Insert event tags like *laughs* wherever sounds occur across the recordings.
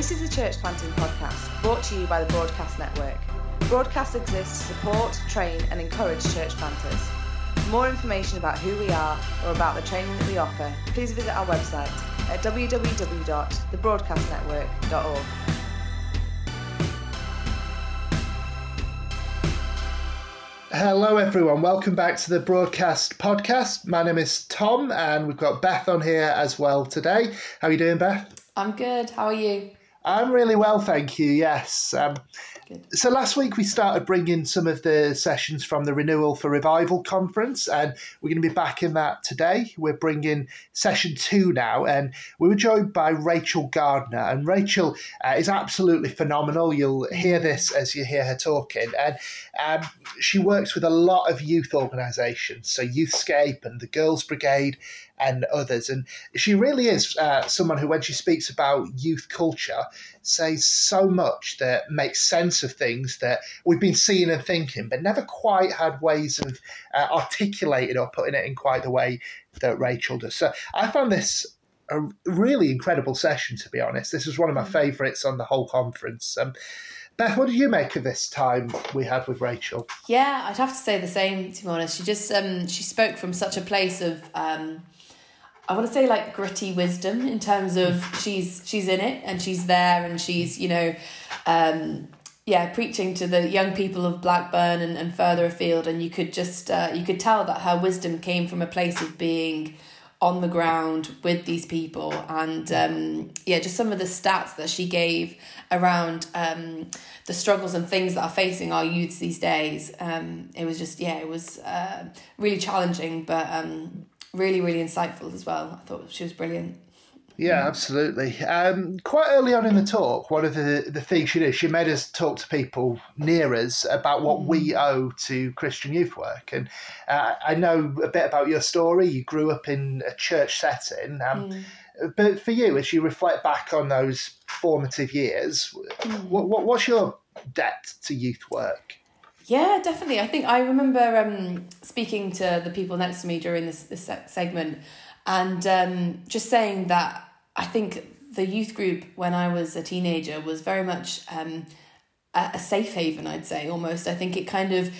This is the Church Planting Podcast, brought to you by the Broadcast Network. Broadcast exists to support, train, and encourage church planters. For more information about who we are or about the training that we offer, please visit our website at www.thebroadcastnetwork.org. Hello, everyone. Welcome back to the Broadcast Podcast. My name is Tom, and we've got Beth on here as well today. How are you doing, Beth? I'm good. How are you? I'm really well, thank you. Yes. Um, so last week we started bringing some of the sessions from the Renewal for Revival conference, and we're going to be back in that today. We're bringing session two now, and we were joined by Rachel Gardner, and Rachel uh, is absolutely phenomenal. You'll hear this as you hear her talking, and um, she works with a lot of youth organisations, so Youthscape and the Girls Brigade, and others. And she really is uh, someone who, when she speaks about youth culture, says so much that makes sense of things that we've been seeing and thinking, but never quite had ways of uh, articulating or putting it in quite the way that Rachel does. So I found this a really incredible session, to be honest. This was one of my mm. favourites on the whole conference. Um, Beth, what did you make of this time we had with Rachel? Yeah, I'd have to say the same. To be honest, she just um, she spoke from such a place of um, I want to say like gritty wisdom in terms of she's she's in it and she's there and she's you know um, yeah preaching to the young people of Blackburn and, and further afield. And you could just uh, you could tell that her wisdom came from a place of being on the ground with these people. And um, yeah just some of the stats that she gave around um, the struggles and things that are facing our youths these days um, it was just yeah it was uh, really challenging. But um, really, really insightful as well. I thought she was brilliant. Yeah, absolutely. Um, quite early on in the talk, one of the, the things she did, she made us talk to people near us about what we mm. owe to Christian youth work. And uh, I know a bit about your story. You grew up in a church setting. Um, mm. But for you, as you reflect back on those formative years, mm. what, what, what's your debt to youth work? Yeah, definitely. I think I remember um, speaking to the people next to me during this, this segment and um, just saying that I think the youth group when I was a teenager was very much um, a, a safe haven, I'd say almost. I think it kind of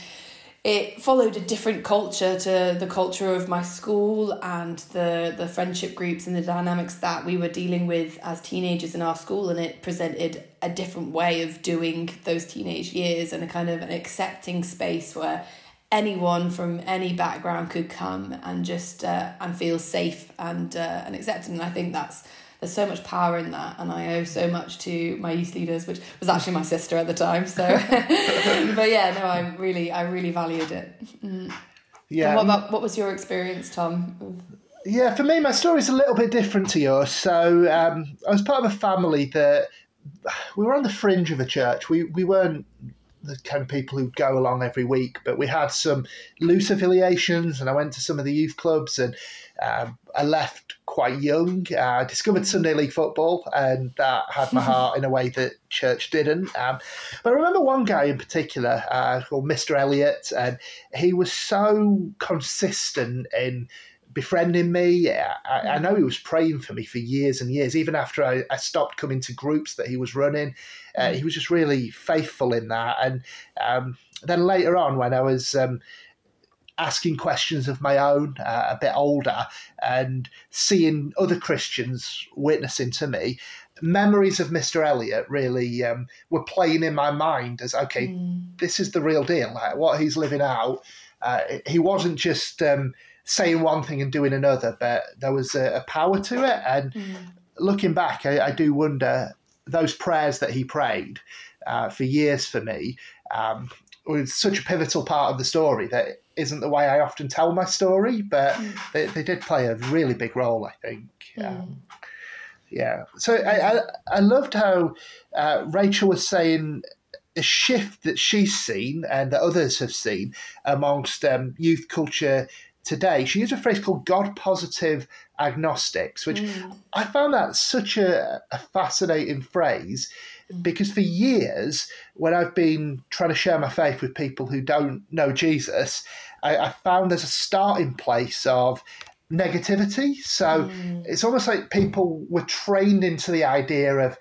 it followed a different culture to the culture of my school and the the friendship groups and the dynamics that we were dealing with as teenagers in our school and it presented a different way of doing those teenage years and a kind of an accepting space where anyone from any background could come and just uh, and feel safe and uh, and accepted. And I think that's there's so much power in that and i owe so much to my youth leaders which was actually my sister at the time so. *laughs* But yeah no i really i really valued it. Mm. yeah and what about what was your experience tom yeah for me my story's a little bit different to yours. So um, i was part of a family that we were on the fringe of a church. We we weren't the kind of people who go along every week, but we had some loose affiliations, and I went to some of the youth clubs, and um, I left quite young. Uh, I discovered Sunday League football, and that had my *laughs* heart in a way that church didn't. Um, but I remember one guy in particular uh, called Mr. Elliot, and he was so consistent in befriending me. I, I, know he was praying for me for years and years, even after I, I stopped coming to groups that he was running. Uh, mm. he was just really faithful in that. And um, then later on, when I was um, asking questions of my own, uh, a bit older, and seeing other Christians witnessing to me, memories of Mr. Elliot really um, were playing in my mind as okay, mm. this is the real deal. Like what he's living out. Uh, he wasn't just um, saying one thing and doing another, but there was a, a power to it. And mm. looking back, I, I, do wonder those prayers that he prayed uh, for years for me um, was such a pivotal part of the story that isn't the way I often tell my story, but mm. they, they did play a really big role, I think. Mm. Um, yeah. So I, I, I loved how uh, Rachel was saying a shift that she's seen and that others have seen amongst um, youth culture today. She used a phrase called God positive agnostics, which mm. I found that such a, a fascinating phrase because for years, when I've been trying to share my faith with people who don't know Jesus, I, I found there's a starting place of negativity. So mm. it's almost like people were trained into the idea of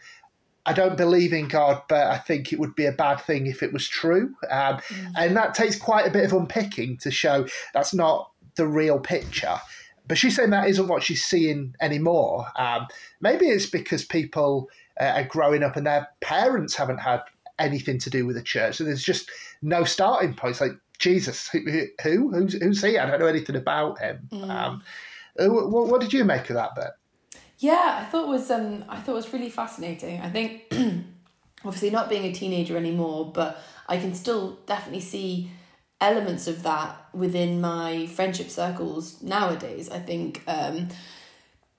I don't believe in God, but I think it would be a bad thing if it was true. Um, mm. And that takes quite a bit of unpicking to show that's not the real picture. But she's saying that isn't what she's seeing anymore. Um, maybe it's because people uh, are growing up and their parents haven't had anything to do with the church. So there's just no starting points. Like, Jesus, who? who? Who's, who's he? I don't know anything about him. Mm. Um, uh, what, what, did you make of that bit? Yeah, I thought was um, I thought was really fascinating. I think *clears throat* obviously not being a teenager anymore, but I can still definitely see elements of that within my friendship circles nowadays. I think um,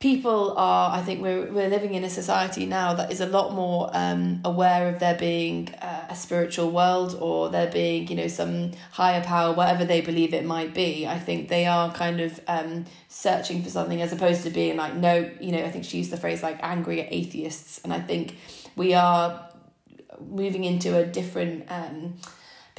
people are i think we're, we're living in a society now that is a lot more um, aware of there being uh, a spiritual world or there being you know some higher power whatever they believe it might be i think they are kind of um, searching for something as opposed to being like no you know i think she used the phrase like angry at atheists and i think we are moving into a different um,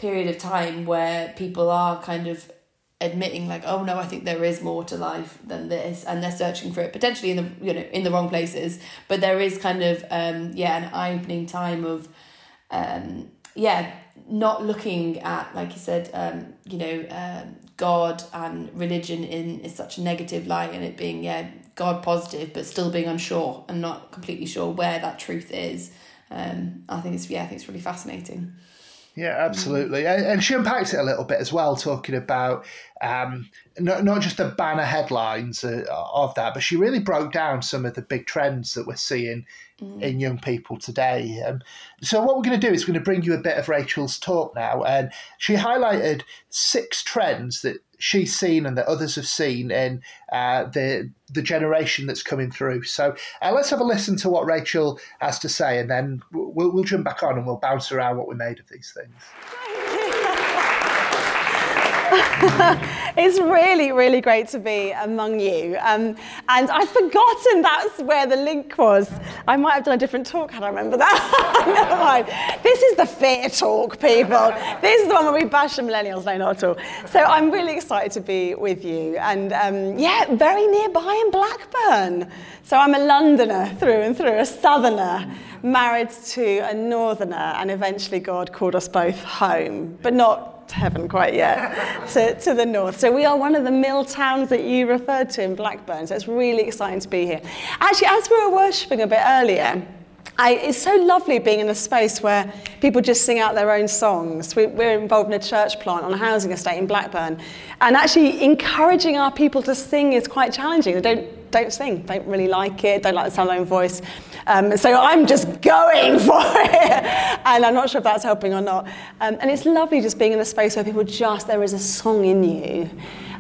period of time where people are kind of admitting like oh no i think there is more to life than this and they're searching for it potentially in the you know in the wrong places. But there is kind of um yeah an eye-opening time of um yeah not looking at like you said um you know um god and religion in is such a negative light and it being yeah god positive but still being unsure and not completely sure where that truth is. Um i think it's yeah i think it's really fascinating yeah, absolutely. And she unpacks it a little bit as well, talking about um, not, not just the banner headlines uh, of that, but she really broke down some of the big trends that we're seeing mm. in young people today. Um, so, what we're going to do is we're going to bring you a bit of Rachel's talk now. And she highlighted six trends that she's seen and that others have seen in uh, the the generation that's coming through. So uh, let's have a listen to what Rachel has to say, and then we'll, we'll jump back on and we'll bounce around what we made of these things. *laughs* it's really, really great to be among you. Um, and I'd forgotten that's where the link was. I might have done a different talk had I remember that. *laughs* Never mind. This is the fair talk, people. This is the one where we bash the millennials. No, not at all. So I'm really excited to be with you. And um, yeah, very nearby in Blackburn. So I'm a Londoner through and through, a southerner married to a northerner, and eventually God called us both home, but not heaven quite yet, *laughs* to, to the north. So we are one of the mill towns that you referred to in Blackburn. So it's really exciting to be here. Actually, as we were worshipping a bit earlier, I, it's so lovely being in a space where people just sing out their own songs. We, we're involved in a church plant on a housing estate in Blackburn. And actually, encouraging our people to sing is quite challenging. They don't, don't sing, don't really like it, don't like the sound of their own voice. Um, so I'm just going *laughs* for it. and I'm not sure if that's helping or not. Um, and it's lovely just being in a space where people just, there is a song in you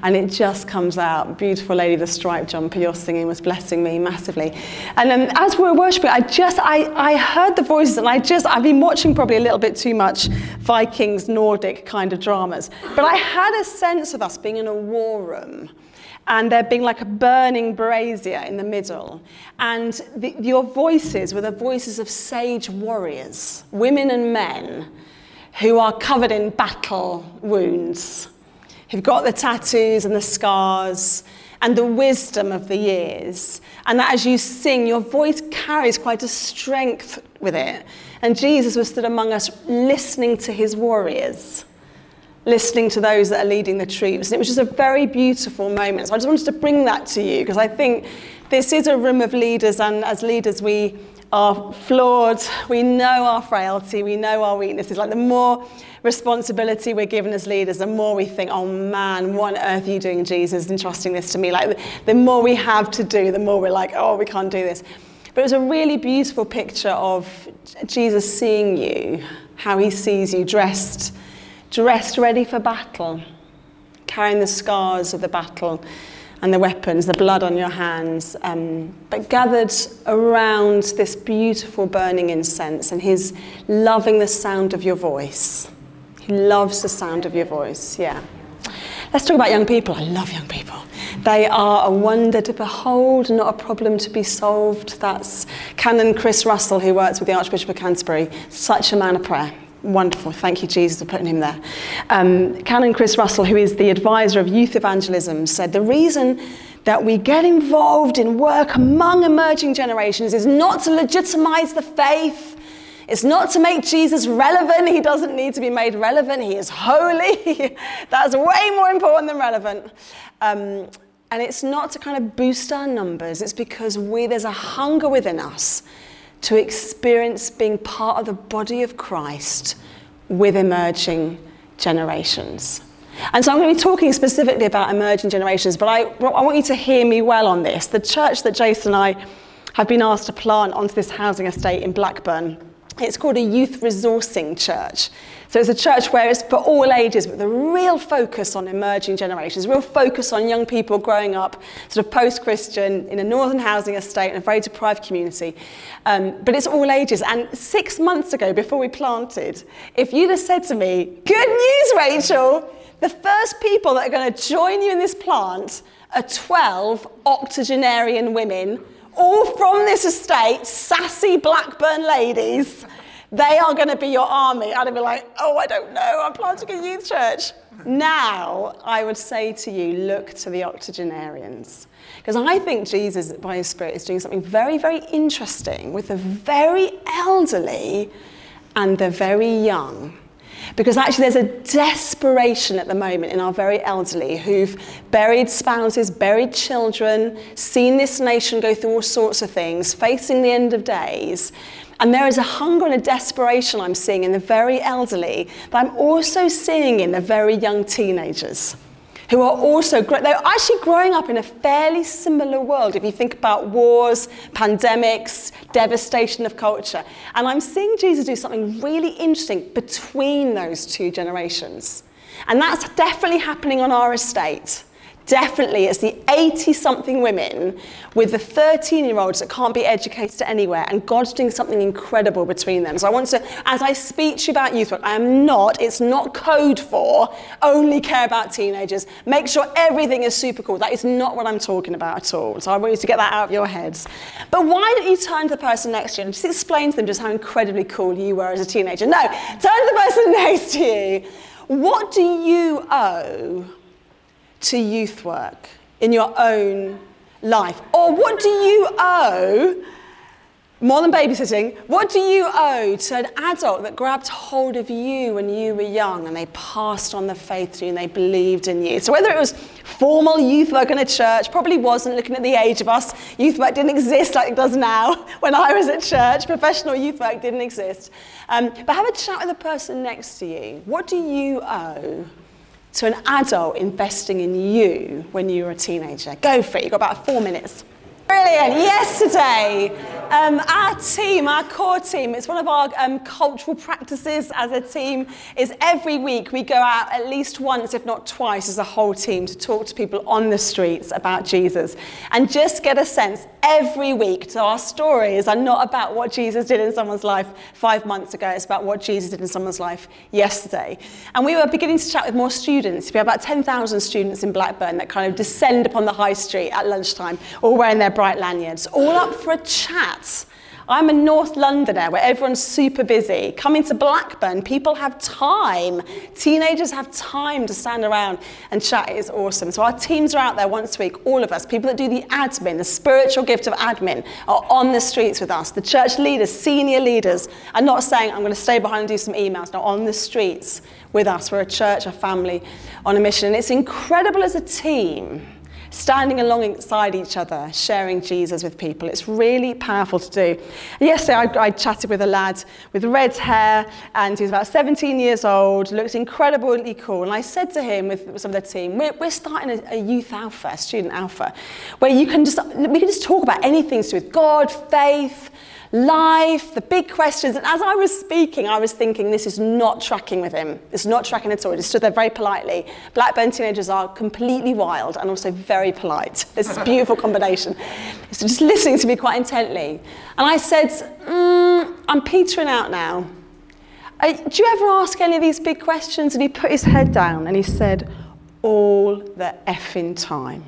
and it just comes out. Beautiful lady, the striped jumper you're singing was blessing me massively. And um, as we were worshiping, I just, I, I heard the voices and I just, I've been watching probably a little bit too much Vikings, Nordic kind of dramas. But I had a sense of us being in a war room and there being like a burning brazier in the middle. And the, your voices were the voices of sage warriors, women and men, who are covered in battle wounds, who've got the tattoos and the scars and the wisdom of the years. And that as you sing, your voice carries quite a strength with it. And Jesus was stood among us listening to his warriors listening to those that are leading the troops. And it was just a very beautiful moment. So I just wanted to bring that to you because I think this is a room of leaders, and as leaders, we are flawed. We know our frailty. We know our weaknesses. Like the more responsibility we're given as leaders, the more we think, oh man, what on earth are you doing, Jesus, entrusting this to me? Like the more we have to do, the more we're like, oh, we can't do this. But it was a really beautiful picture of Jesus seeing you, how he sees you dressed dressed ready for battle, carrying the scars of the battle and the weapons, the blood on your hands, um, but gathered around this beautiful burning incense, and He's loving the sound of your voice. He loves the sound of your voice, yeah. Let's talk about young people. I love young people. They are a wonder to behold, not a problem to be solved. That's Canon Chris Russell, who works with the Archbishop of Canterbury, such a man of prayer. Wonderful. Thank you, Jesus, for putting him there. Um, Canon Chris Russell, who is the advisor of youth evangelism, said the reason that we get involved in work among emerging generations is not to legitimize the faith. It's not to make Jesus relevant. He doesn't need to be made relevant. He is holy. *laughs* That's way more important than relevant. Um, and it's not to kind of boost our numbers. It's because we, there's a hunger within us to experience being part of the body of Christ with emerging generations. And so I'm going to be talking specifically about emerging generations, but I, I want you to hear me well on this. The church that Jason and I have been asked to plant onto this housing estate in Blackburn, it's called a youth resourcing church. So it's a church where it's for all ages, with a real focus on emerging generations, real focus on young people growing up, sort of post-Christian, in a northern housing estate in a very deprived community. Um, but it's all ages. And six months ago, before we planted, if you'd have said to me, good news, Rachel, the first people that are going to join you in this plant are 12 octogenarian women, all from this estate, sassy Blackburn ladies. They are going to be your army. I'd be like, oh, I don't know, I'm planting a youth church. Now, I would say to you, look to the octogenarians. Because I think Jesus, by his Spirit, is doing something very, very interesting with the very elderly and the very young. Because actually, there's a desperation at the moment in our very elderly who've buried spouses, buried children, seen this nation go through all sorts of things, facing the end of days. And there is a hunger and a desperation I'm seeing in the very elderly that I'm also seeing in the very young teenagers who are also they're actually growing up in a fairly similar world if you think about wars pandemics devastation of culture. And i'm seeing jesus do something really interesting between those two generations. And that's definitely happening on our estate Definitely, it's the 80 something women with the 13 year olds that can't be educated anywhere, and God's doing something incredible between them. So, I want to, as I speak to you about youth work, I am not, it's not code for only care about teenagers. Make sure everything is super cool. That is not what I'm talking about at all. So, I want you to get that out of your heads. But why don't you turn to the person next to you and just explain to them just how incredibly cool you were as a teenager? No, turn to the person *laughs* next to you. What do you owe? To youth work in your own life? Or what do you owe, more than babysitting, what do you owe to an adult that grabbed hold of you when you were young and they passed on the faith to you and they believed in you? So whether it was formal youth work in a church, probably wasn't looking at the age of us. Youth work didn't exist like it does now. *laughs* When I was at church, professional youth work didn't exist. Um, but have a chat with the person next to you. What do you owe to an adult investing in you when you were a teenager. Go for it. You've got about four minutes. Brilliant. Yesterday, um, our team, our core team, it's one of our um, cultural practices as a team, is every week we go out at least once, if not twice, as a whole team to talk to people on the streets about Jesus. And just get a sense every week to our stories are not about what Jesus did in someone's life five months ago, it's about what Jesus did in someone's life yesterday. And we were beginning to chat with more students. We have about 10,000 students in Blackburn that kind of descend upon the high street at lunchtime, all wearing their bright lanyards, all up for a chat. I'm a North Londoner where everyone's super busy. Coming to Blackburn, people have time. Teenagers have time to stand around and chat. It is awesome. So our teams are out there once a week, all of us. People that do the admin, the spiritual gift of admin, are on the streets with us. The church leaders, senior leaders, are not saying, I'm going to stay behind and do some emails. No, on the streets with us. We're a church, a family on a mission. And it's incredible as a team standing alongside each other, sharing Jesus with people. It's really powerful to do. Yesterday, I, I chatted with a lad with red hair, and he was about 17 years old, looked incredibly cool. And I said to him with some of the team, we're, we're starting a, a youth alpha, student alpha, where you can just, we can just talk about anything to do with God, faith, life, the big questions. And as I was speaking, I was thinking, this is not tracking with him. It's not tracking at all. He stood there very politely. Blackburn teenagers are completely wild and also very polite. *laughs* This is a beautiful combination. So just listening to me quite intently. And I said, mm, I'm petering out now. Uh, do you ever ask any of these big questions? And he put his head down and he said, all the effing time.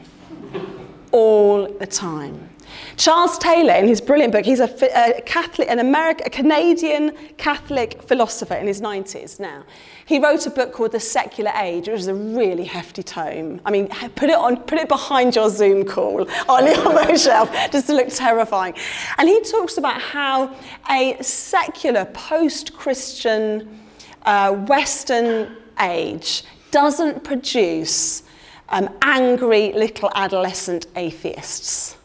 All the time. Charles Taylor, in his brilliant book, he's a, a Catholic, an American, a Canadian Catholic philosopher in his 90s now. He wrote a book called The Secular Age, which is a really hefty tome. I mean, put it on, put it behind your Zoom call *laughs* on your *laughs* bookshelf, just to look terrifying. And he talks about how a secular, post-Christian, uh, Western age doesn't produce um, angry little adolescent atheists.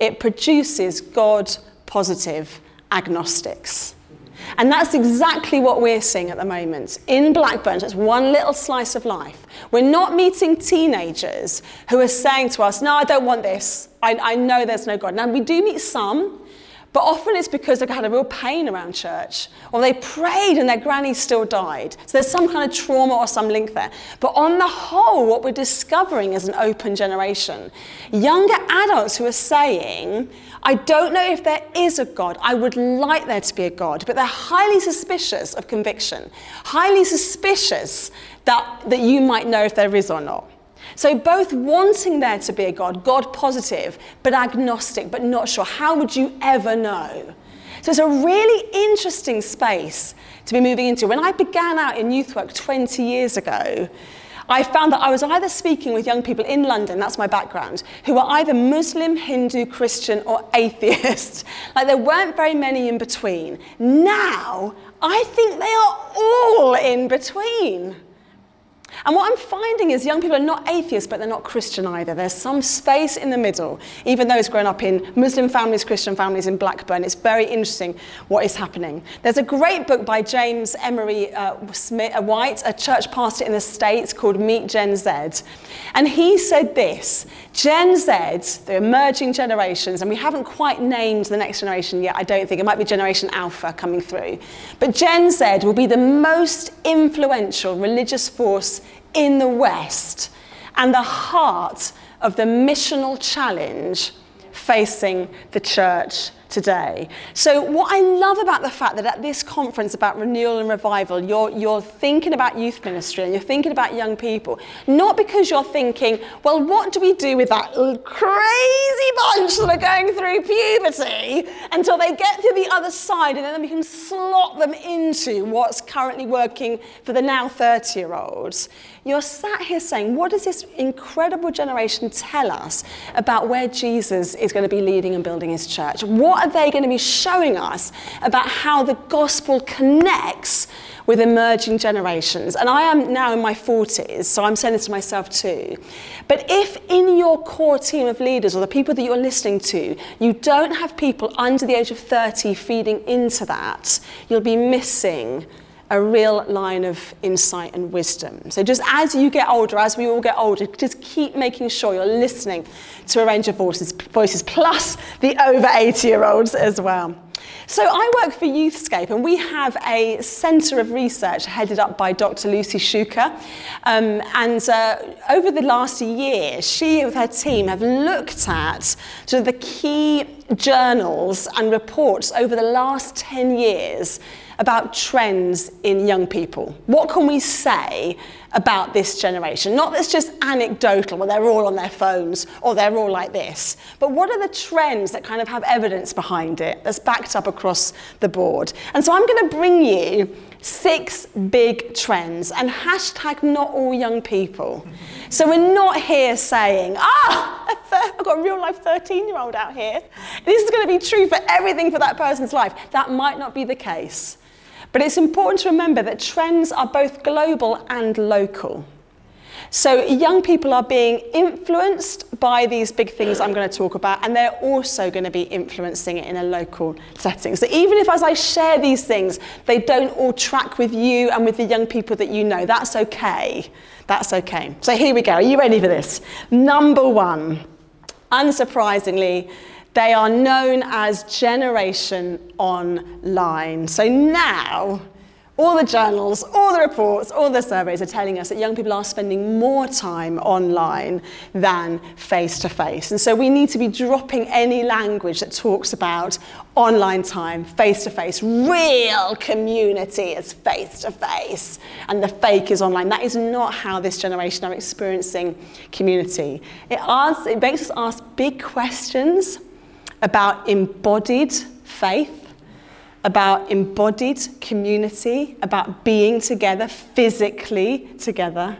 It produces God positive agnostics. And that's exactly what we're seeing at the moment. In Blackburn, it's one little slice of life. We're not meeting teenagers who are saying to us, No, I don't want this. I, I know there's no God. Now, we do meet some but often it's because they've had a real pain around church, or they prayed and their granny still died. So there's some kind of trauma or some link there. But on the whole, what we're discovering is an open generation. Younger adults who are saying, I don't know if there is a God. I would like there to be a God, but they're highly suspicious of conviction, highly suspicious that, that you might know if there is or not. So, both wanting there to be a God, God positive, but agnostic, but not sure. How would you ever know? So, it's a really interesting space to be moving into. When I began out in youth work 20 years ago, I found that I was either speaking with young people in London, that's my background, who were either Muslim, Hindu, Christian, or *laughs* atheist. like there weren't very many in between. Now, I think they are all in between. And what I'm finding is young people are not atheists, but they're not Christian either. There's some space in the middle. Even those grown up in Muslim families, Christian families in Blackburn, it's very interesting what is happening. There's a great book by James Emery uh, Smith, uh, White, a church pastor in the States called Meet Gen Z. And he said this Gen Z, the emerging generations, and we haven't quite named the next generation yet, I don't think. It might be Generation Alpha coming through. But Gen Z will be the most influential religious force in the West and the heart of the missional challenge facing the church today. So, what I love about the fact that at this conference about renewal and revival, you're, you're thinking about youth ministry and you're thinking about young people, not because you're thinking, well, what do we do with that crazy bunch that are going through puberty until they get to the other side and then we can slot them into what's currently working for the now 30 year olds. You're sat here saying, what does this incredible generation tell us about where Jesus is going to be leading and building his church? What are they going to be showing us about how the gospel connects with emerging generations? And I am now in my 40s, so I'm saying this to myself too. But if in your core team of leaders or the people that you're listening to, you don't have people under the age of 30 feeding into that, you'll be missing a real line of insight and wisdom. So just as you get older, as we all get older, just keep making sure you're listening to a range of voices, voices plus the over 80 year olds as well. So I work for Youthscape and we have a centre of research headed up by Dr. Lucy Shuker. Um, and uh, over the last year, she with her team have looked at sort of the key journals and reports over the last 10 years about trends in young people. What can we say about this generation? Not that's just anecdotal, where they're all on their phones or they're all like this, but what are the trends that kind of have evidence behind it that's backed up across the board? And so I'm going to bring you six big trends and hashtag not all young people. So we're not here saying, ah, I've got a real life 13 year old out here. This is going to be true for everything for that person's life. That might not be the case. But it's important to remember that trends are both global and local. So young people are being influenced by these big things I'm going to talk about, and they're also going to be influencing it in a local setting. So even if as I share these things, they don't all track with you and with the young people that you know, that's okay. That's okay. So here we go. Are you ready for this? Number one, unsurprisingly, they are known as Generation Online. So now, all the journals, all the reports, all the surveys are telling us that young people are spending more time online than face to face. And so we need to be dropping any language that talks about online time, face to face. Real community is face to face, and the fake is online. That is not how this generation are experiencing community. It, asks, it makes us ask big questions about embodied faith, about embodied community, about being together, physically together.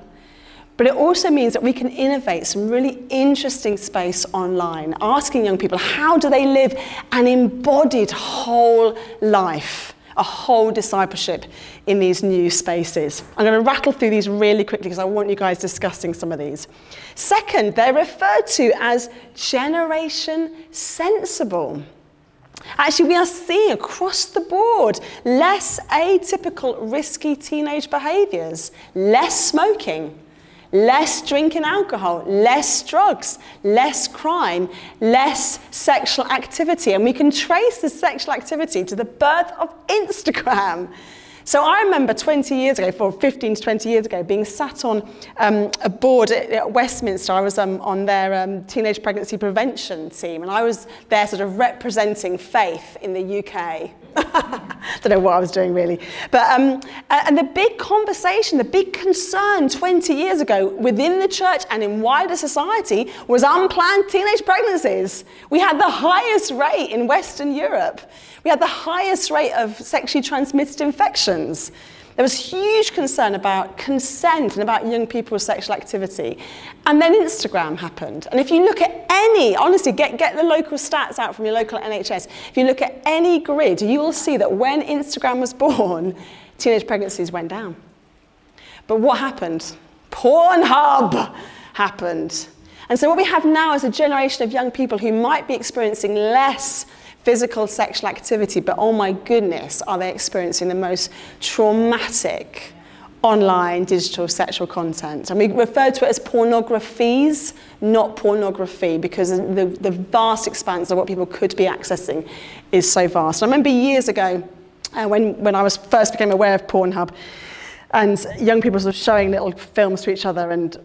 But it also means that we can innovate some really interesting space online, asking young people how do they live an embodied whole life, a whole discipleship in these new spaces. I'm going to rattle through these really quickly because I want you guys discussing some of these. Second, they're referred to as generation sensible. Actually, we are seeing across the board less atypical, risky teenage behaviours, less smoking, less drinking alcohol, less drugs, less crime, less sexual activity. And we can trace the sexual activity to the birth of Instagram. So I remember 20 years ago, for 15 to 20 years ago, being sat on um, a board at, at, Westminster. I was um, on their um, teenage pregnancy prevention team, and I was there sort of representing faith in the UK. *laughs* Don't know what I was doing really. But, um, and the big conversation, the big concern 20 years ago within the church and in wider society was unplanned teenage pregnancies. We had the highest rate in Western Europe. We had the highest rate of sexually transmitted There was huge concern about consent and about young people's sexual activity. And then Instagram happened. And if you look at any, honestly, get, get the local stats out from your local NHS. If you look at any grid, you will see that when Instagram was born, teenage pregnancies went down. But what happened? Pornhub happened. And so what we have now is a generation of young people who might be experiencing less physical sexual activity, but oh my goodness, are they experiencing the most traumatic online digital sexual content. And we refer to it as pornographies, not pornography, because the, the vast expanse of what people could be accessing is so vast. I remember years ago uh, when, when I was first became aware of Pornhub, and young people were showing little films to each other and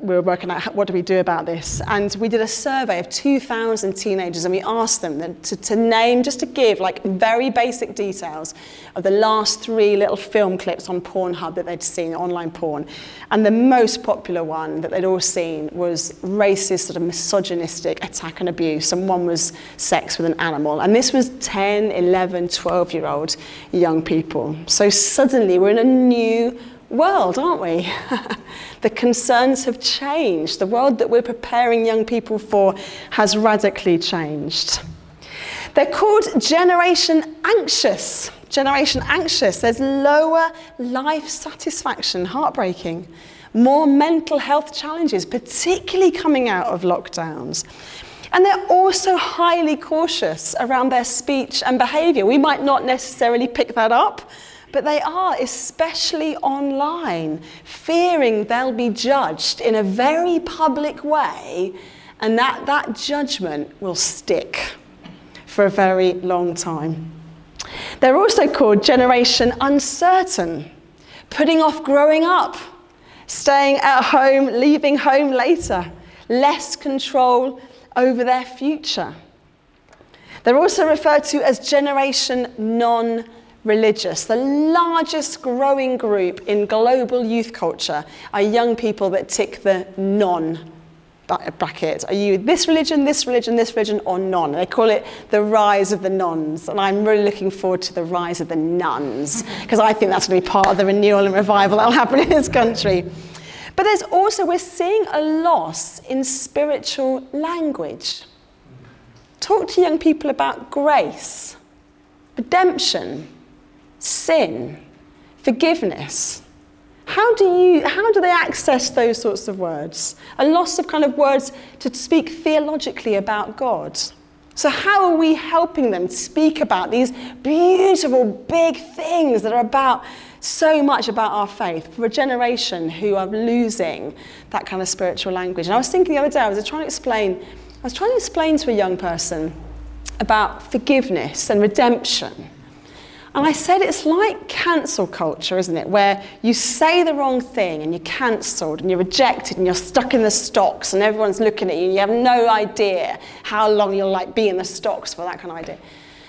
we were working out what do we do about this. And we did a survey of 2,000 teenagers and we asked them to, to name, just to give like very basic details of the last three little film clips on Pornhub that they'd seen, online porn. And the most popular one that they'd all seen was racist, sort of misogynistic attack and abuse. And one was sex with an animal. And this was 10, 11, 12 year old young people. So suddenly we're in a new world, aren't we? *laughs* the concerns have changed. The world that we're preparing young people for has radically changed. They're called Generation Anxious. Generation Anxious. There's lower life satisfaction, heartbreaking, more mental health challenges, particularly coming out of lockdowns. And they're also highly cautious around their speech and behaviour. We might not necessarily pick that up but they are, especially online, fearing they'll be judged in a very public way, and that that judgment will stick for a very long time. They're also called Generation Uncertain, putting off growing up, staying at home, leaving home later, less control over their future. They're also referred to as Generation Non religious. The largest growing group in global youth culture are young people that tick the non bracket. Are you this religion, this religion, this religion, or non? They call it the rise of the nuns, And I'm really looking forward to the rise of the nuns, *laughs* because I think that's going to be part of the renewal and revival that'll happen in this country. But there's also, we're seeing a loss in spiritual language. Talk to young people about grace, redemption, sin, forgiveness. How do, you, how do they access those sorts of words? A loss of kind of words to speak theologically about God. So, how are we helping them speak about these beautiful, big things that are about so much about our faith for a generation who are losing that kind of spiritual language? And I was thinking the other day, I was trying to explain, I was trying to explain to a young person about forgiveness and redemption. And I said it's like cancel culture, isn't it? Where you say the wrong thing and you're cancelled and you're rejected and you're stuck in the stocks and everyone's looking at you and you have no idea how long you'll like be in the stocks for that kind of idea.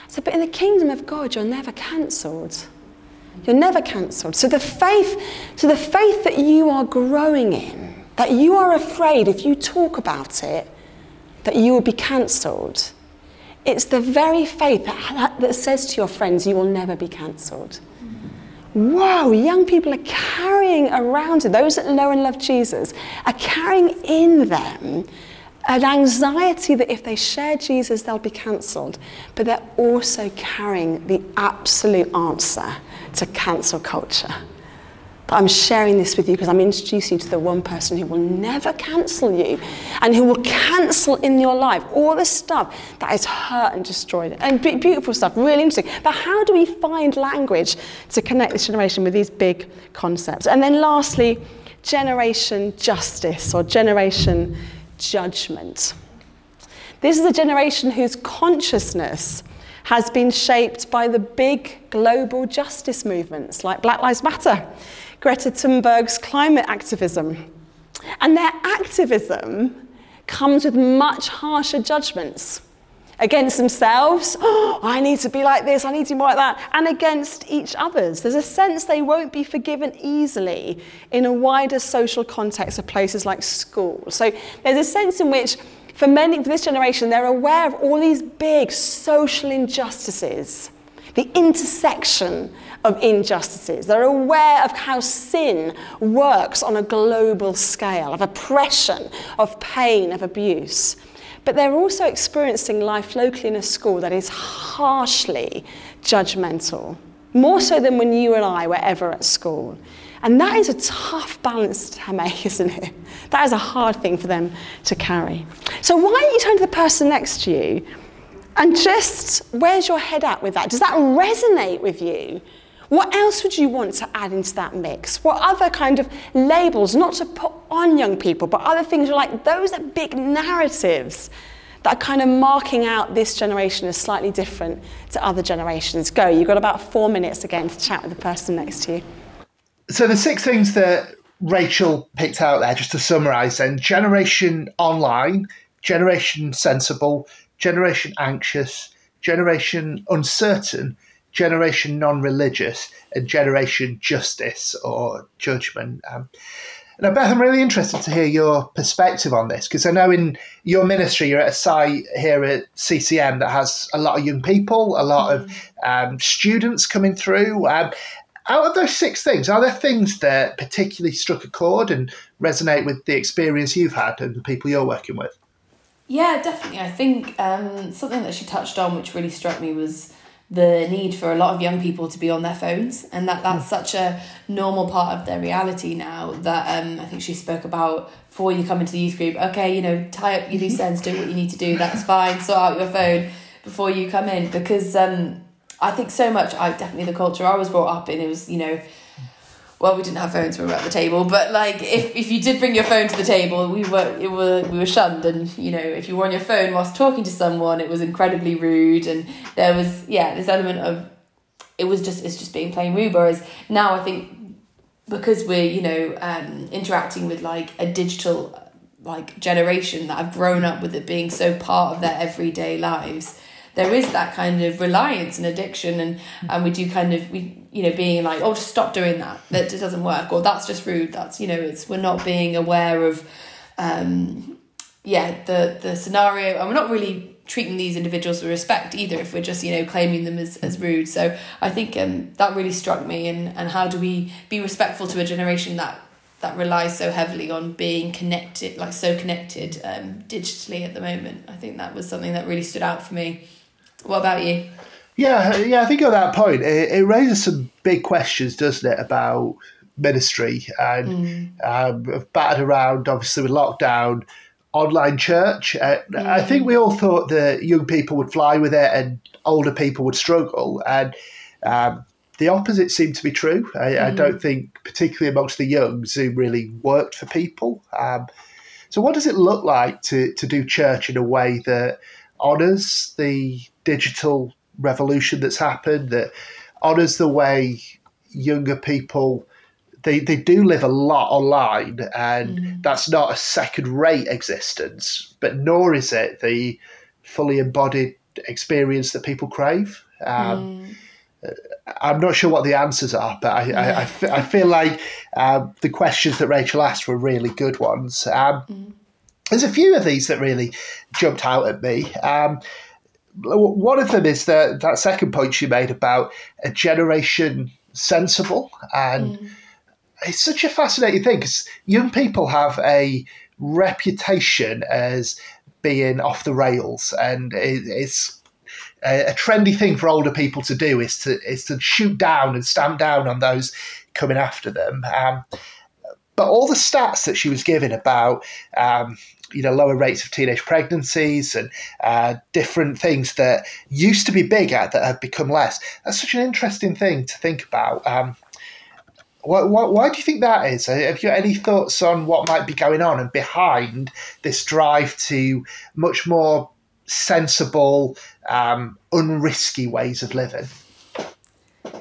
Said, but in the kingdom of God, you're never cancelled. You're never cancelled. So the faith, so the faith that you are growing in, that you are afraid if you talk about it, that you will be cancelled It's the very faith that, that says to your friends, you will never be cancelled. Whoa, young people are carrying around those that know and love Jesus are carrying in them an anxiety that if they share Jesus, they'll be cancelled. But they're also carrying the absolute answer to cancel culture. But I'm sharing this with you because I'm introducing you to the one person who will never cancel you and who will cancel in your life all the stuff that is hurt and destroyed. And beautiful stuff, really interesting. But how do we find language to connect this generation with these big concepts? And then lastly, generation justice or generation judgment. This is a generation whose consciousness has been shaped by the big global justice movements like Black Lives Matter Greta Thunberg's climate activism. And their activism comes with much harsher judgments against themselves. *gasps* Oh, I need to be like this, I need to be more like that, and against each other's. There's a sense they won't be forgiven easily in a wider social context of places like school. So there's a sense in which, for many, for this generation, they're aware of all these big social injustices, the intersection of injustices. They're aware of how sin works on a global scale, of oppression, of pain, of abuse. But they're also experiencing life locally in a school that is harshly judgmental, more so than when you and I were ever at school. And that is a tough balance to make, *laughs* isn't it? That is a hard thing for them to carry. So, why don't you turn to the person next to you and just, where's your head at with that? Does that resonate with you? What else would you want to add into that mix? What other kind of labels, not to put on young people, but other things are like those are big narratives that are kind of marking out this generation as slightly different to other generations. Go, you've got about four minutes again to chat with the person next to you. So the six things that Rachel picked out there, just to summarise then, generation online, generation sensible, generation anxious, generation uncertain, generation non-religious and generation justice or judgment. Um, now, Beth, I'm really interested to hear your perspective on this because I know in your ministry you're at a site here at CCM that has a lot of young people, a lot mm. of um, students coming through. Um, out of those six things, are there things that particularly struck a chord and resonate with the experience you've had and the people you're working with? Yeah, definitely. I think um, something that she touched on, which really struck me, was the need for a lot of young people to be on their phones and that that's such a normal part of their reality now that um, I think she spoke about before you come into the youth group okay you know tie up your loose *laughs* ends do what you need to do that's fine sort out your phone before you come in. Because um, I think so much I definitely the culture I was brought up in it was you know well, we didn't have phones when we were at the table, but like if, if you did bring your phone to the table, we were it were we were shunned, and you know if you were on your phone whilst talking to someone, it was incredibly rude, and there was yeah this element of it was just it's just being plain rude. Whereas now I think because we're you know um, interacting with like a digital like generation that have grown up with it being so part of their everyday lives there is that kind of reliance and addiction and and we do kind of we you know being like oh just stop doing that. That just doesn't work. Or that's just rude. That's you know it's we're not being aware of um yeah the the scenario. And we're not really treating these individuals with respect either if we're just you know claiming them as, as rude. So i think um that really struck me. And and how do we be respectful to a generation that that relies so heavily on being connected like so connected um digitally at the moment? I think that was something that really stood out for me what about you yeah, yeah, I think at that point it, it raises some big questions, doesn't it, about ministry and mm. um, battered around, obviously with lockdown, online church. Uh, mm. I think we all thought that young people would fly with it and older people would struggle, and um, the opposite seemed to be true. I, mm. I, don't think, particularly amongst the young, Zoom really worked for people. Um, so, what does it look like to to do church in a way that honours the digital revolution that's happened that honors the way younger people they, they do live a lot online and mm. that's not a second rate existence but nor is it the fully embodied experience that people crave um, mm. I'm not sure what the answers are, but I, yeah. I, I, f- I feel like um, the questions that Rachel asked were really good ones. Um, mm. There's a few of these that really jumped out at me. One of them is that that second point you made about a generation sensible, and mm. it's such a fascinating thing because young people have a reputation as being off the rails, and it, it's a, a, trendy thing for older people to do is to is to shoot down and stamp down on those coming after them. Um, but all the stats that she was giving about um, you know lower rates of teenage pregnancies and uh, different things that used to be big at that have become less. That's such an interesting thing to think about. Um, why, why, why, do you think that is? Have you any thoughts on what might be going on and behind this drive to much more sensible, um, unrisky ways of living?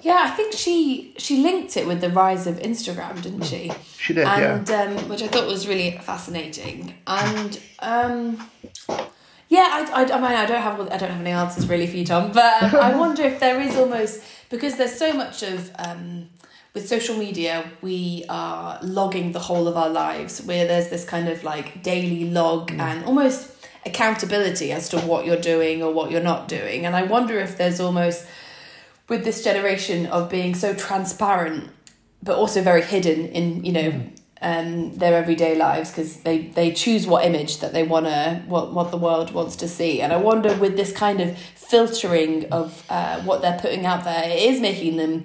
Yeah, I think she she linked it with the rise of Instagram, didn't she? She did, and, yeah. Um, which I thought was really fascinating. And um, yeah, I, I, I mean, I don't have I don't have any answers really for you, Tom. But um, I *laughs* wonder if there is almost because there's so much of um, with social media, we are logging the whole of our lives. Where there's this kind of like daily log mm. and almost accountability as to what you're doing or what you're not doing. And I wonder if there's almost with this generation of being so transparent but also very hidden in you know um, their everyday lives because they they choose what image that they want to what what the world wants to see. And i wonder with this kind of filtering of uh, what they're putting out there it is making them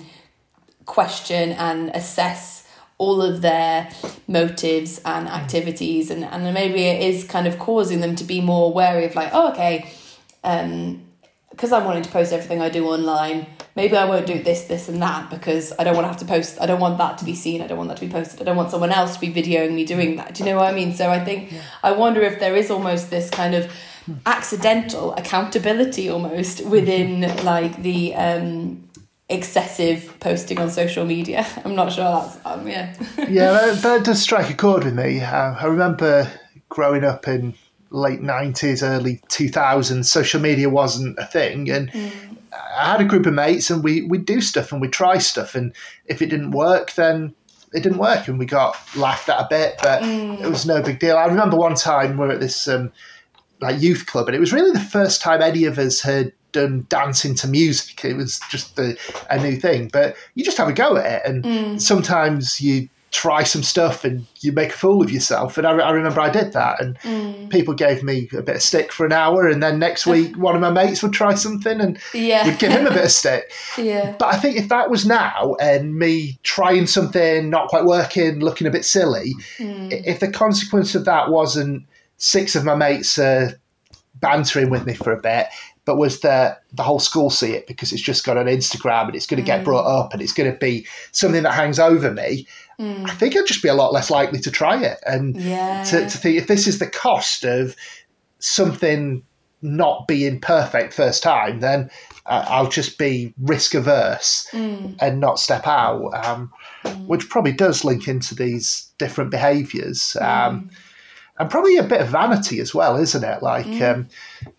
question and assess all of their motives and activities. And, and maybe it is kind of causing them to be more wary of like oh okay um because i'm wanting to post everything i do online maybe I won't do this, this, and that because I don't want to have to post. I don't want that to be seen. I don't want that to be posted. I don't want someone else to be videoing me doing that. Do you know what I mean? So I think. I wonder if there is almost this kind of accidental accountability almost within like the um, excessive posting on social media. *laughs* I'm not sure that's um, yeah. yeah, that, *laughs* that, does strike a chord with me. Uh, I remember growing up in late 90s early 2000s social media wasn't a thing and mm. I had a group of mates and we we do stuff and we'd try stuff and if it didn't work then it didn't work and we got laughed at a bit but mm. it was no big deal. I remember one time we were at this um, like youth club and it was really the first time any of us had done dancing to music. It was just a, a new thing, but you just have a go at it and mm. sometimes you try some stuff and you make a fool of yourself. And I, I remember I did that, and mm. people gave me a bit of stick for an hour, and then next week one of my mates would try something and yeah. would give him a bit of stick. *laughs* yeah. But I think if that was now and me trying something not quite working, looking a bit silly, mm. if the consequence of that wasn't six of my mates uh, bantering with me for a bit, but was that the whole school see it because it's just got on Instagram and it's going to get mm. brought up and it's going to be something that hangs over me. Mm. I think I'd just be a lot less likely to try it and yeah. to, to think if this is the cost of something not being perfect first time, then uh, I'll just be risk averse mm. and not step out, um, mm. which probably does link into these different behaviours. Um, mm and probably a bit of vanity as well, isn't it? Like, mm. um,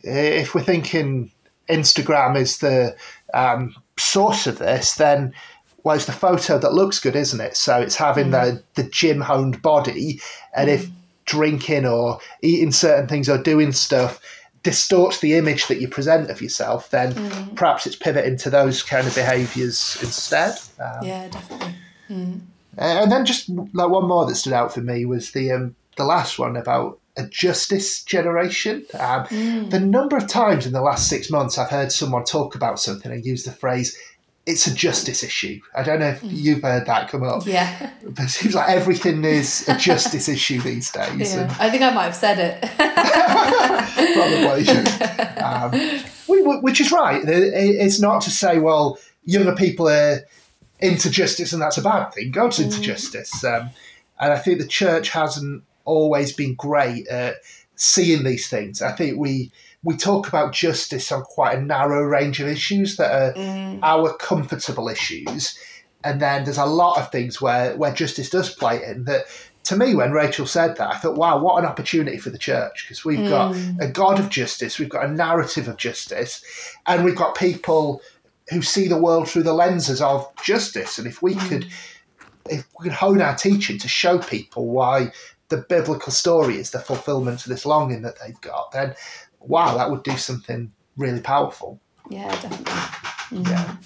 if we're thinking Instagram is the um, source of this, then well, it's the photo that looks good, isn't it? So it's having mm. the the gym honed body, and mm. if drinking or eating certain things or doing stuff distorts the image that you present of yourself, then mm. perhaps it's pivoting to those kind of behaviours instead. Um, yeah, definitely. Mm. And then just like one more that stood out for me was the um, the last one about a justice generation. Um, mm. The number of times in the last six months I've heard someone talk about something and use the phrase, it's a justice issue. I don't know if mm. you've heard that come up. Yeah. But it seems like everything is a *laughs* justice issue these days. Yeah. And... I think I might have said it. *laughs* Probably. Um, which is right. It's not to say, well, younger people are into justice and that's a bad thing. God's into mm. justice. Um, and I think the church hasn't always been great at seeing these things. I think we we talk about justice on quite a narrow range of issues that are mm. our comfortable issues, and then there's a lot of things where where justice does play in that. To me, when Rachel said that, I thought, wow, what an opportunity for the church because we've mm. got a God of justice, we've got a narrative of justice, and we've got people who see the world through the lenses of justice. And if we mm. could if we could hone our teaching to show people why the biblical story is the fulfillment of this longing that they've got, then wow, that would do something really powerful. Yeah, definitely. Yeah.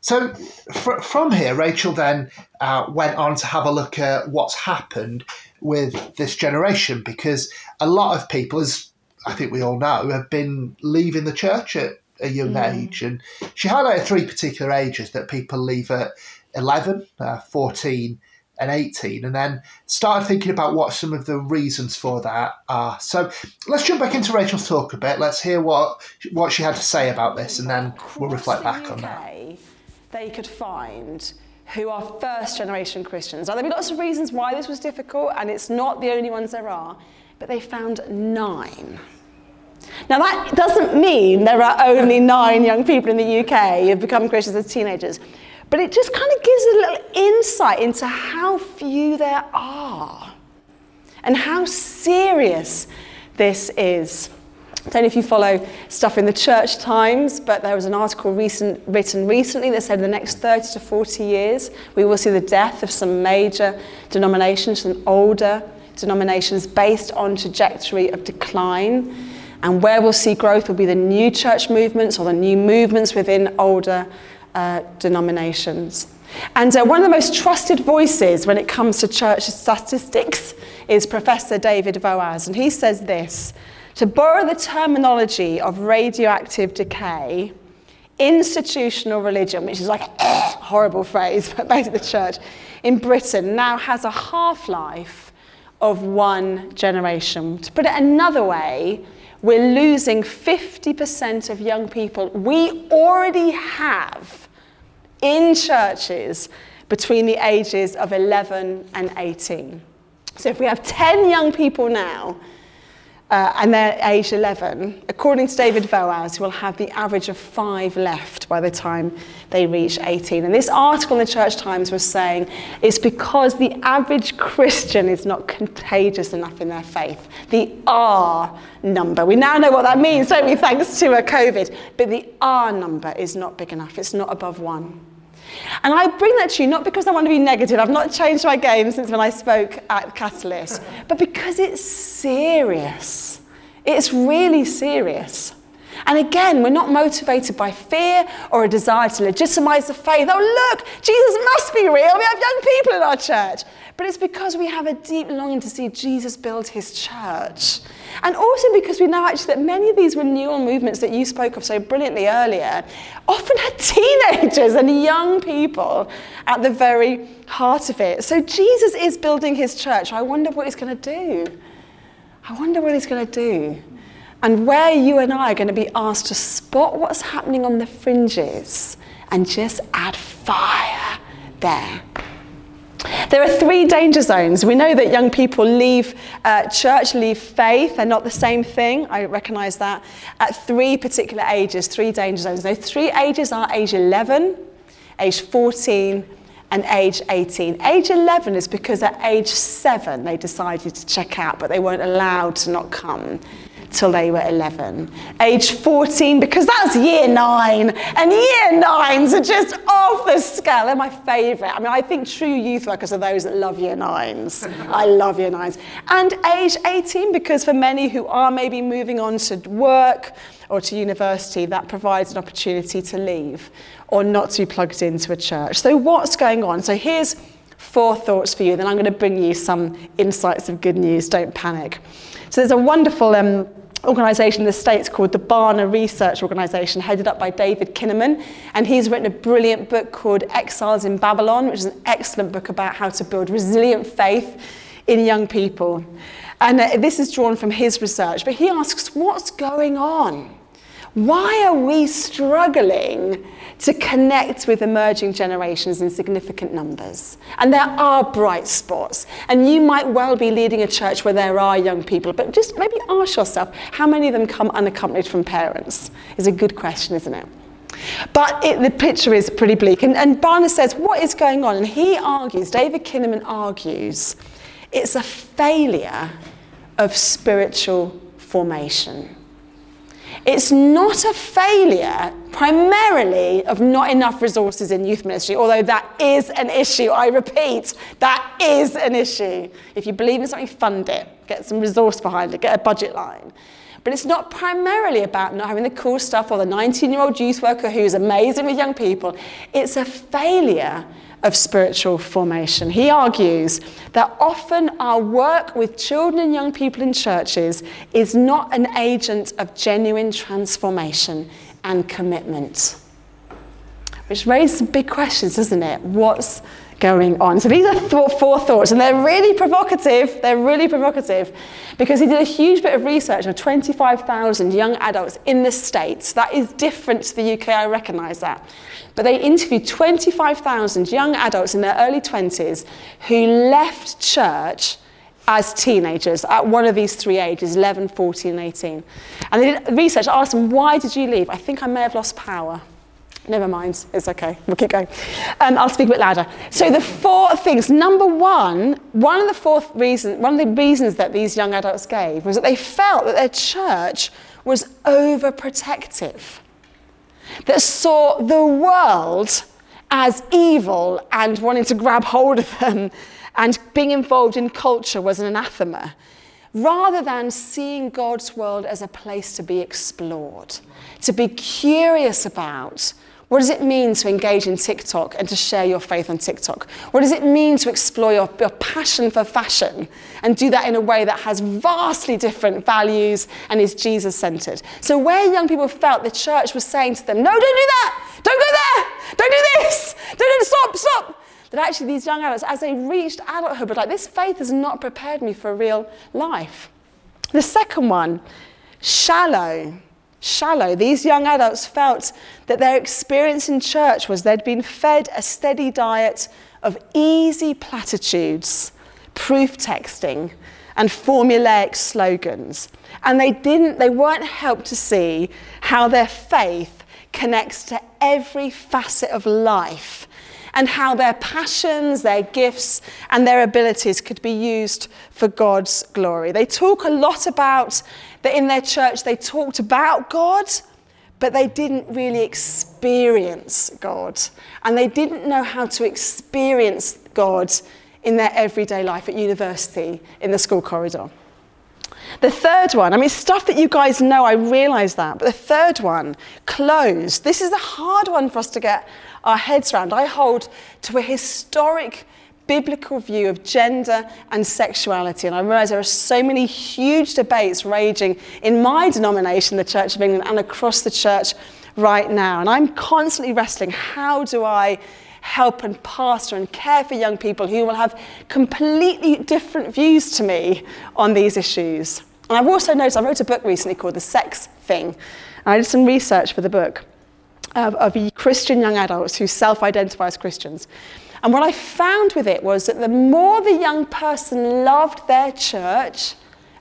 So fr- from here, Rachel then uh, went on to have a look at what's happened with this generation because a lot of people, as I think we all know, have been leaving the church at a young age. And she highlighted three particular ages that people leave at 11, uh, 14, and 18, and then started thinking about what some of the reasons for that are. So let's jump back into Rachel's talk a bit. Let's hear what what she had to say about this, and then we'll reflect back on that. They could find who are first generation Christians. Now, there'll be lots of reasons why this was difficult, and it's not the only ones there are, but they found nine. Now, that doesn't mean there are only nine young people in the UK who've become Christians as teenagers, but it just kind of gives a little insight into how few there are and how serious this is. I don't know if you follow stuff in the church times, but there was an article recent, written recently that said in the next 30 to 40 years, we will see the death of some major denominations, some older denominations based on trajectory of decline. And where we'll see growth will be the new church movements or the new movements within older uh, denominations. And uh, one of the most trusted voices when it comes to church statistics is Professor David Voas. And he says this to borrow the terminology of radioactive decay, institutional religion, which is like a *laughs* horrible phrase, but basically the church in Britain now has a half life of one generation. To put it another way, we're losing 50% of young people we already have in churches between the ages of 11 and 18. So if we have 10 young people now, uh, and they're age 11, according to David Voas, we'll have the average of five left by the time they reach 18. And this article in the Church Times was saying it's because the average Christian is not contagious enough in their faith. The R number, we now know what that means, don't we, thanks to a COVID, but the R number is not big enough, it's not above one. And I bring that to you not because I want to be negative, I've not changed my game since when I spoke at Catalyst, but because it's serious. It's really serious. And again, we're not motivated by fear or a desire to legitimize the faith. Oh, look, Jesus must be real. We have young people in our church. But it's because we have a deep longing to see Jesus build his church. And also because we know actually that many of these renewal movements that you spoke of so brilliantly earlier often had *laughs* teenagers and young people at the very heart of it. So Jesus is building his church. I wonder what he's going to do. I wonder what he's going to do. And where you and I are going to be asked to spot what's happening on the fringes and just add fire there. There are three danger zones. We know that young people leave uh, church, leave faith. They're not the same thing. I recognise that. At three particular ages, three danger zones. Those three ages are age 11, age 14, and age 18. Age 11 is because at age 7 they decided to check out, but they weren't allowed to not come till they were 11. Age 14, because that's year nine, and year nines are just off the scale. They're my favourite. I mean, I think true youth workers are those that love year nines. I love year nines. And age 18, because for many who are maybe moving on to work or to university, that provides an opportunity to leave or not to be plugged into a church. So, what's going on? So, here's four thoughts for you, then I'm going to bring you some insights of good news. Don't panic. So, there's a wonderful um, organisation in the States called the Barna Research Organisation, headed up by David Kinnaman. And he's written a brilliant book called Exiles in Babylon, which is an excellent book about how to build resilient faith in young people. And uh, this is drawn from his research. But he asks, what's going on? Why are we struggling to connect with emerging generations in significant numbers? And there are bright spots. And you might well be leading a church where there are young people, but just maybe ask yourself how many of them come unaccompanied from parents? Is a good question, isn't it? But it, the picture is pretty bleak. And, and Barna says, What is going on? And he argues, David Kinnaman argues, it's a failure of spiritual formation. It's not a failure primarily of not enough resources in youth ministry, although that is an issue. I repeat, that is an issue. If you believe in something, fund it, get some resource behind it, get a budget line. But it's not primarily about not having the cool stuff or the 19 year old youth worker who's amazing with young people. It's a failure of spiritual formation. He argues that often our work with children and young people in churches is not an agent of genuine transformation and commitment. Which raises big questions, doesn't it? What's going on? So these are th- four thoughts, and they're really provocative. They're really provocative because he did a huge bit of research on 25,000 young adults in the States. That is different to the UK, I recognise that. But they interviewed 25,000 young adults in their early 20s who left church as teenagers at one of these three ages 11, 14, and 18. And they did research, asked them, why did you leave? I think I may have lost power. Never mind, it's okay, we'll keep going. Um, I'll speak a bit louder. So, the four things. Number one, one of the four reasons, one of the reasons that these young adults gave was that they felt that their church was overprotective, that saw the world as evil and wanting to grab hold of them, and being involved in culture was an anathema, rather than seeing God's world as a place to be explored, to be curious about what does it mean to engage in TikTok and to share your faith on TikTok? What does it mean to explore your, your passion for fashion and do that in a way that has vastly different values and is Jesus centered? So, where young people felt the church was saying to them, No, don't do that! Don't go there! Don't do this! Don't, don't stop, stop! That actually, these young adults, as they reached adulthood, were like, This faith has not prepared me for a real life. The second one, shallow shallow. These young adults felt that their experience in church was they'd been fed a steady diet of easy platitudes, proof texting, and formulaic slogans. And they didn't, they weren't helped to see how their faith connects to every facet of life and how their passions, their gifts, and their abilities could be used for God's glory. They talk a lot about that in their church they talked about God, but they didn't really experience God. And they didn't know how to experience God in their everyday life at university, in the school corridor. The third one, I mean, stuff that you guys know, I realise that, but the third one, closed. This is a hard one for us to get our heads around. I hold to a historic biblical view of gender and sexuality. And I realise there are so many huge debates raging in my denomination, the Church of England, and across the church right now. And I'm constantly wrestling how do I help and pastor and care for young people who will have completely different views to me on these issues. And I've also noticed, I wrote a book recently called The Sex Thing. And I did some research for the book of, of Christian young adults who self identify as Christians. And what I found with it was that the more the young person loved their church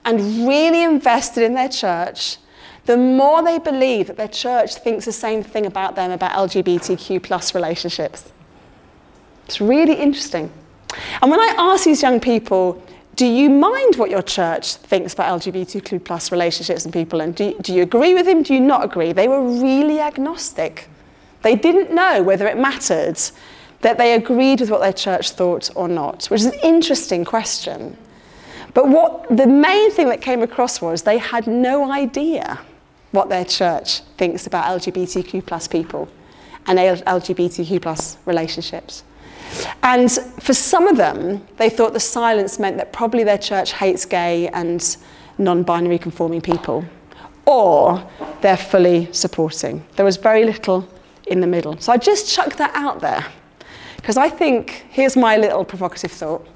and really invested in their church, the more they believe that their church thinks the same thing about them about LGBTQ plus relationships. It's really interesting. And when I ask these young people, do you mind what your church thinks about LGBTQ plus relationships and people? And do do you agree with him? Do you not agree? They were really agnostic. They didn't know whether it mattered that they agreed with what their church thought or not, which is an interesting question. But what the main thing that came across was they had no idea what their church thinks about LGBTQ plus people and LGBTQ plus relationships. And for some of them, they thought the silence meant that probably their church hates gay and non binary conforming people, or they're fully supporting. There was very little in the middle. So I just chucked that out there because I think, here's my little provocative thought.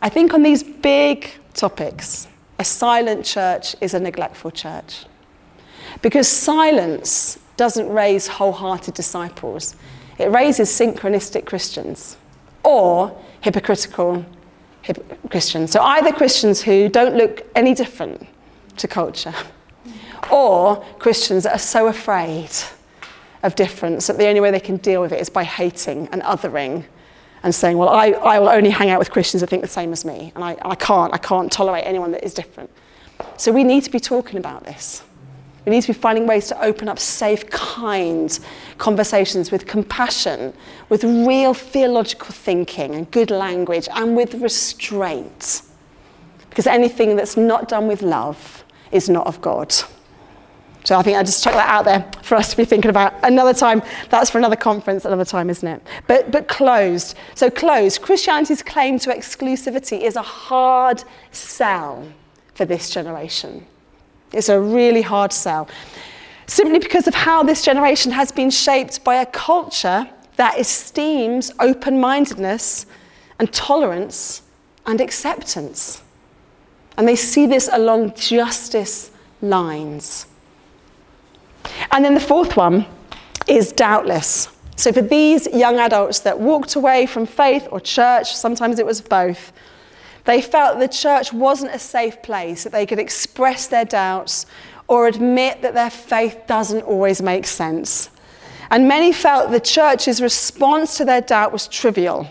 I think on these big topics, a silent church is a neglectful church. Because silence doesn't raise wholehearted disciples, it raises syncretistic Christians or hypocritical hip- Christians. So either Christians who don't look any different to culture, or Christians that are so afraid of difference that the only way they can deal with it is by hating and othering and saying, well, I, I will only hang out with Christians that think the same as me, and I, I can't, I can't tolerate anyone that is different. So we need to be talking about this. We need to be finding ways to open up safe, kind conversations with compassion, with real theological thinking and good language, and with restraint. Because anything that's not done with love is not of God. So I think I just chuck that out there for us to be thinking about another time. That's for another conference, another time, isn't it? But, but closed. So closed. Christianity's claim to exclusivity is a hard sell for this generation. It's a really hard sell. Simply because of how this generation has been shaped by a culture that esteems open mindedness and tolerance and acceptance. And they see this along justice lines. And then the fourth one is doubtless. So for these young adults that walked away from faith or church, sometimes it was both, they felt the church wasn't a safe place, that they could express their doubts or admit that their faith doesn't always make sense. And many felt the church's response to their doubt was trivial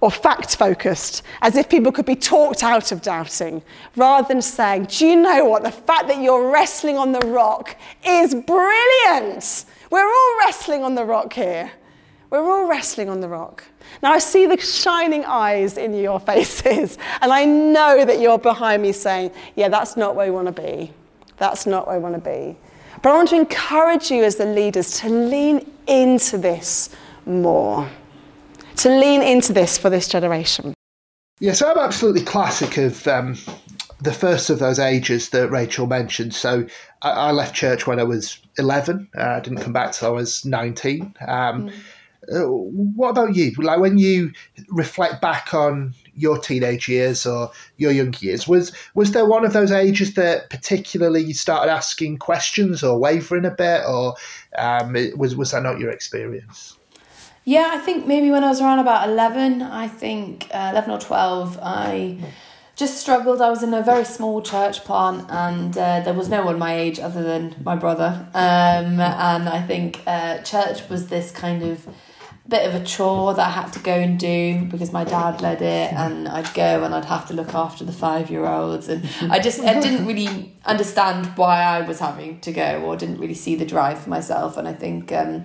or fact focused, as if people could be talked out of doubting, rather than saying, Do you know what? The fact that you're wrestling on the rock is brilliant. We're all wrestling on the rock here. We're all wrestling on the rock. Now, I see the shining eyes in your *laughs* faces, and I know that you're behind me saying, Yeah, that's not where we want to be. That's not where we want to be. But I want to encourage you as the leaders to lean into this more to lean into this for this generation. Yes, I'm absolutely classic of um, the first of those ages that Rachel mentioned. So I, I left church when I was 11. Uh, I didn't come back till I was 19. Um, mm. uh, what about you? Like when you reflect back on your teenage years or your young years, was was there one of those ages that particularly you started asking questions or wavering a bit, or um, was was that not your experience? Yeah, I think maybe when I was around about 11, I think uh, 11 or 12, I just struggled. I was in a very small church plant and uh, there was no one my age other than my brother. Um, and I think uh, church was this kind of bit of a chore that I had to go and do because my dad led it and I'd go and I'd have to look after the five year olds and I just I didn't really understand why I was having to go or didn't really see the drive for myself and I think um,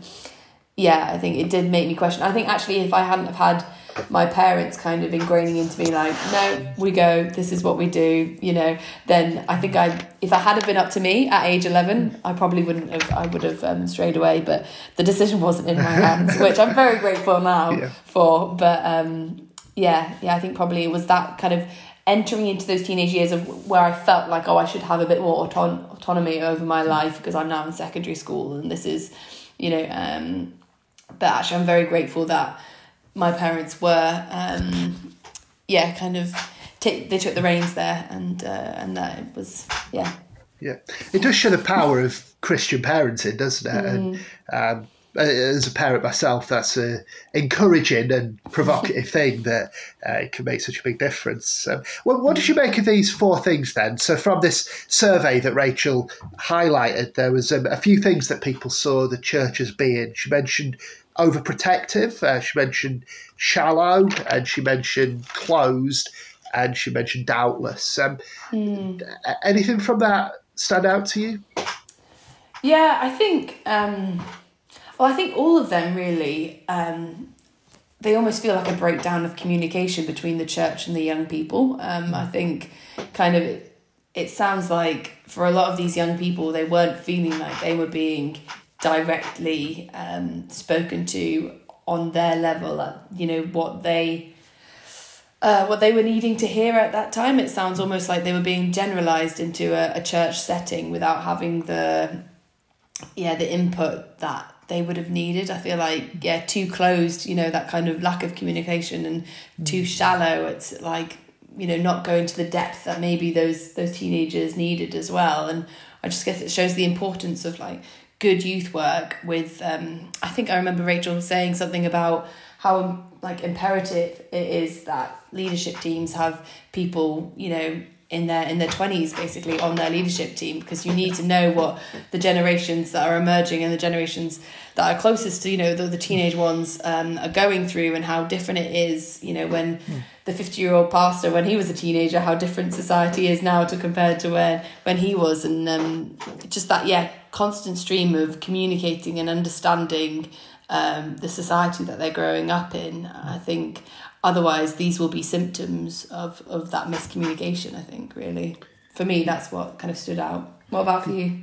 yeah, I think it did make me question. I think actually, if I hadn't have had my parents kind of ingraining into me like, no, we go, this is what we do, you know, then I think I, if I had have been up to me at age eleven, I probably wouldn't have. I would have um, strayed away. But the decision wasn't in my hands, *laughs* which I'm very grateful now yeah. for. But um, yeah, yeah, I think probably it was that kind of entering into those teenage years of where I felt like, oh, I should have a bit more auton- autonomy over my life because I'm now in secondary school and this is, you know, um, but actually I'm very grateful that my parents were um, yeah kind of t- they took the reins there and uh, and that it was yeah yeah it does show the power of Christian parenting doesn't it mm. and um, as a parent myself, that's a encouraging and provocative *laughs* thing that uh, can make such a big difference. So, well, what did you make of these four things then? So, from this survey that Rachel highlighted, there was um, a few things that people saw the church as being. She mentioned overprotective. Uh, she mentioned shallow, and she mentioned closed, and she mentioned doubtless. Um, mm. Anything from that stand out to you? Yeah, I think. Um, well, I think all of them really. Um, they almost feel like a breakdown of communication between the church and the young people. Um, I think, kind of, it sounds like for a lot of these young people, they weren't feeling like they were being directly um, spoken to on their level at you know what they uh, what they were needing to hear at that time. It sounds almost like they were being generalized into a, a church setting without having the yeah the input that they would have needed. I feel like yeah too closed you know that kind of lack of communication and too mm. shallow. It's like you know not going to the depth that maybe those those teenagers needed as well. And i just guess it shows the importance of like good youth work with um, I think I remember Rachel saying something about how like imperative it is that leadership teams have people you know in their in their 20s basically on their leadership team because you need to know what the generations that are emerging and the generations that are closest to you know the, the teenage ones um, are going through and how different it is you know when mm. the 50 year old pastor when he was a teenager how different society is now to compared to when when he was and um, just that yeah constant stream of communicating and understanding um, the society that they're growing up in. I think otherwise these will be symptoms of, of that miscommunication, I think, really. for me, that's what kind of stood out. What about for you?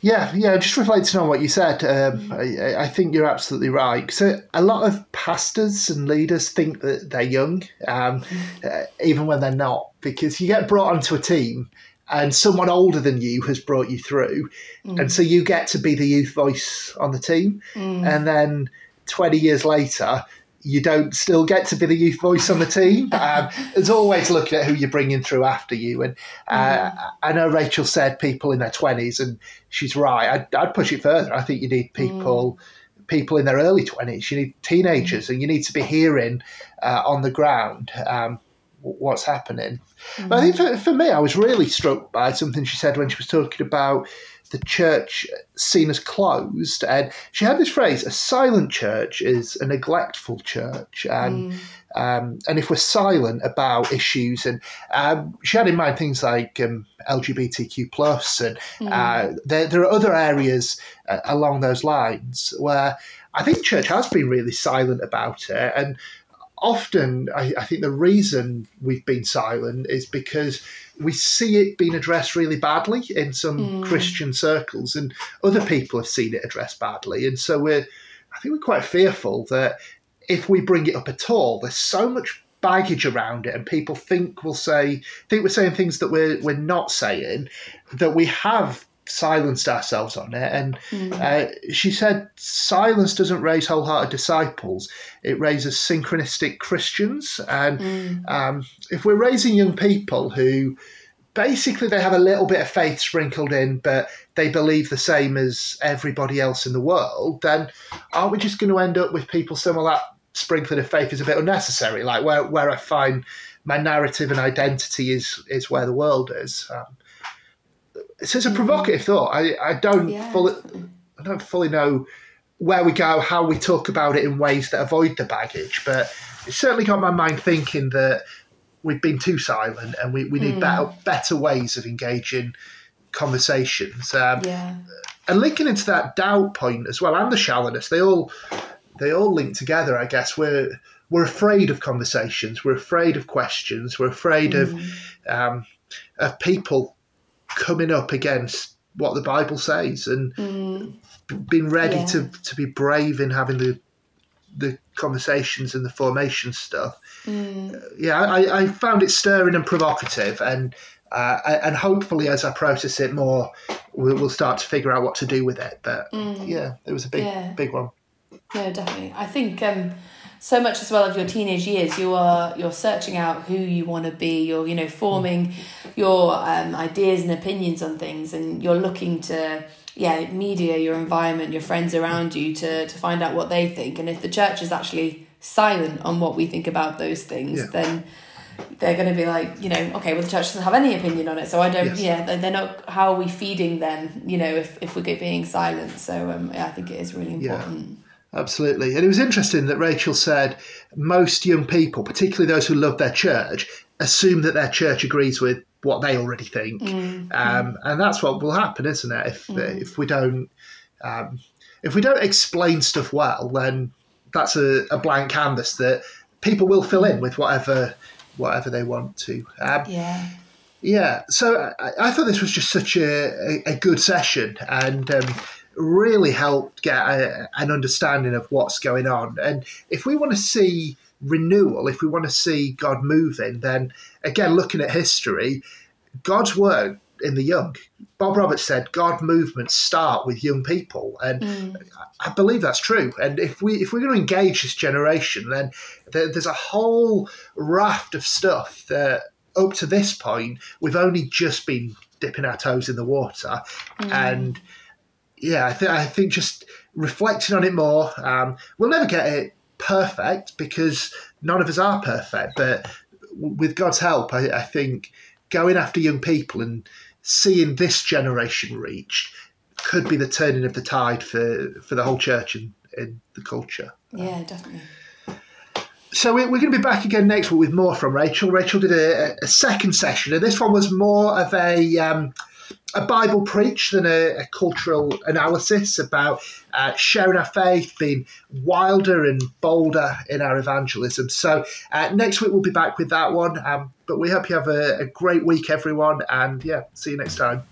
Yeah, yeah. Just reflecting on what you said, um, I, I, think you're absolutely right. So a lot of pastors and leaders think that they're young, um, uh, even when they're not, because you get brought onto a team and someone older than you has brought you through, mm. and so you get to be the youth voice on the team, mm. and then twenty years later you don't still get to be the youth voice on the team. *laughs* Um, there's always looking at who you're bringing through after you. And uh, mm. I know Rachel said people in their 20s, and she's right. I'd, I'd push it further. I think you need people. Mm. People in their early 20s, you need teenagers, mm. and you need to be hearing uh, on the ground um, what's happening. But I think for, for me, I was really struck by something she said when she was talking about the church seen as closed. And she had this phrase: "A silent church is a neglectful church." And mm. um, and if we're silent about issues, and um, she had in mind things like um, LGBTQ plus, and mm. uh, there there are other areas uh, along those lines where I think church has been really silent about it, and often I, I, think the reason we've been silent is because we see it being addressed really badly in some mm. Christian circles, and other people have seen it addressed badly, and so we're I think we're quite fearful that if we bring it up at all, there's so much baggage around it, and people think we'll say think we're saying things that we're we're not saying that we have silenced ourselves on it. And mm. uh, she said, silence doesn't raise wholehearted disciples, it raises syncretistic Christians. And mm. um, if we're raising young people who basically they have a little bit of faith sprinkled in, but they believe the same as everybody else in the world, then aren't we just going to end up with people saying, well, that sprinkling of faith is a bit unnecessary? Like where, where I find my narrative and identity is is where the world is. Um, so it's a provocative thought. I, I don't yeah. fully I don't fully know where we go, how we talk about it in ways that avoid the baggage, but it certainly got my mind thinking that we've been too silent and we, we need mm. better better ways of engaging conversations. Um, yeah. And linking into that doubt point as well and the shallowness, they all they all link together. I guess we're we're afraid of conversations, we're afraid of questions, we're afraid mm. of um, of people coming up against what the Bible says and mm. being ready yeah. to, to be brave in having the the conversations and the formation stuff. Mm. Uh, yeah, I, I, found it stirring and provocative, and uh, and hopefully as I process it more, we'll, we'll, start to figure out what to do with it. But mm. yeah, it was a big yeah. big one. Yeah, definitely. I think. Um, so much as well of your teenage years you are you're searching out who you want to be you're you know forming your um, ideas and opinions on things and you're looking to yeah media your environment your friends around you to to find out what they think and if the church is actually silent on what we think about those things yeah. then they're going to be like you know okay well the church doesn't have any opinion on it so i don't yes. yeah they're not how are we feeding them you know if, if we're being silent so um, yeah, i think it is really important yeah. Absolutely. And it was interesting that Rachel said most young people, particularly those who love their church, assume that their church agrees with what they already think. Mm, um, And that's what will happen, isn't it? If, mm. if we don't. Um, if we don't explain stuff well, then that's a, a, blank canvas that people will fill in with whatever whatever they want to. Um, yeah. Yeah. So I, I, thought this was just such a, a, a good session, and um, really helped get a, an understanding of what's going on. And if we want to see renewal, if we want to see God moving, then again, looking at history, God's work in the young. Bob Roberts said God movements start with young people, and mm. I believe that's true. And if we if we're going to engage this generation, then there, there's a whole raft of stuff that up to this point we've only just been dipping our toes in the water, mm. and yeah, I think I think just reflecting on it more. Um, we'll never get it perfect because none of us are perfect, but with God's help, I, I think going after young people and seeing this generation reached could be the turning of the tide for, for the whole church and, and the culture. Yeah, definitely. So we're, going to be back again next week with more from Rachel. Rachel did a, a second session, and this one was more of a um, a Bible preach than a, a cultural analysis about uh, sharing our faith, being wilder and bolder in our evangelism. So uh, next week we'll be back with that one. Um, but we hope you have a, a great week, everyone, and yeah, see you next time.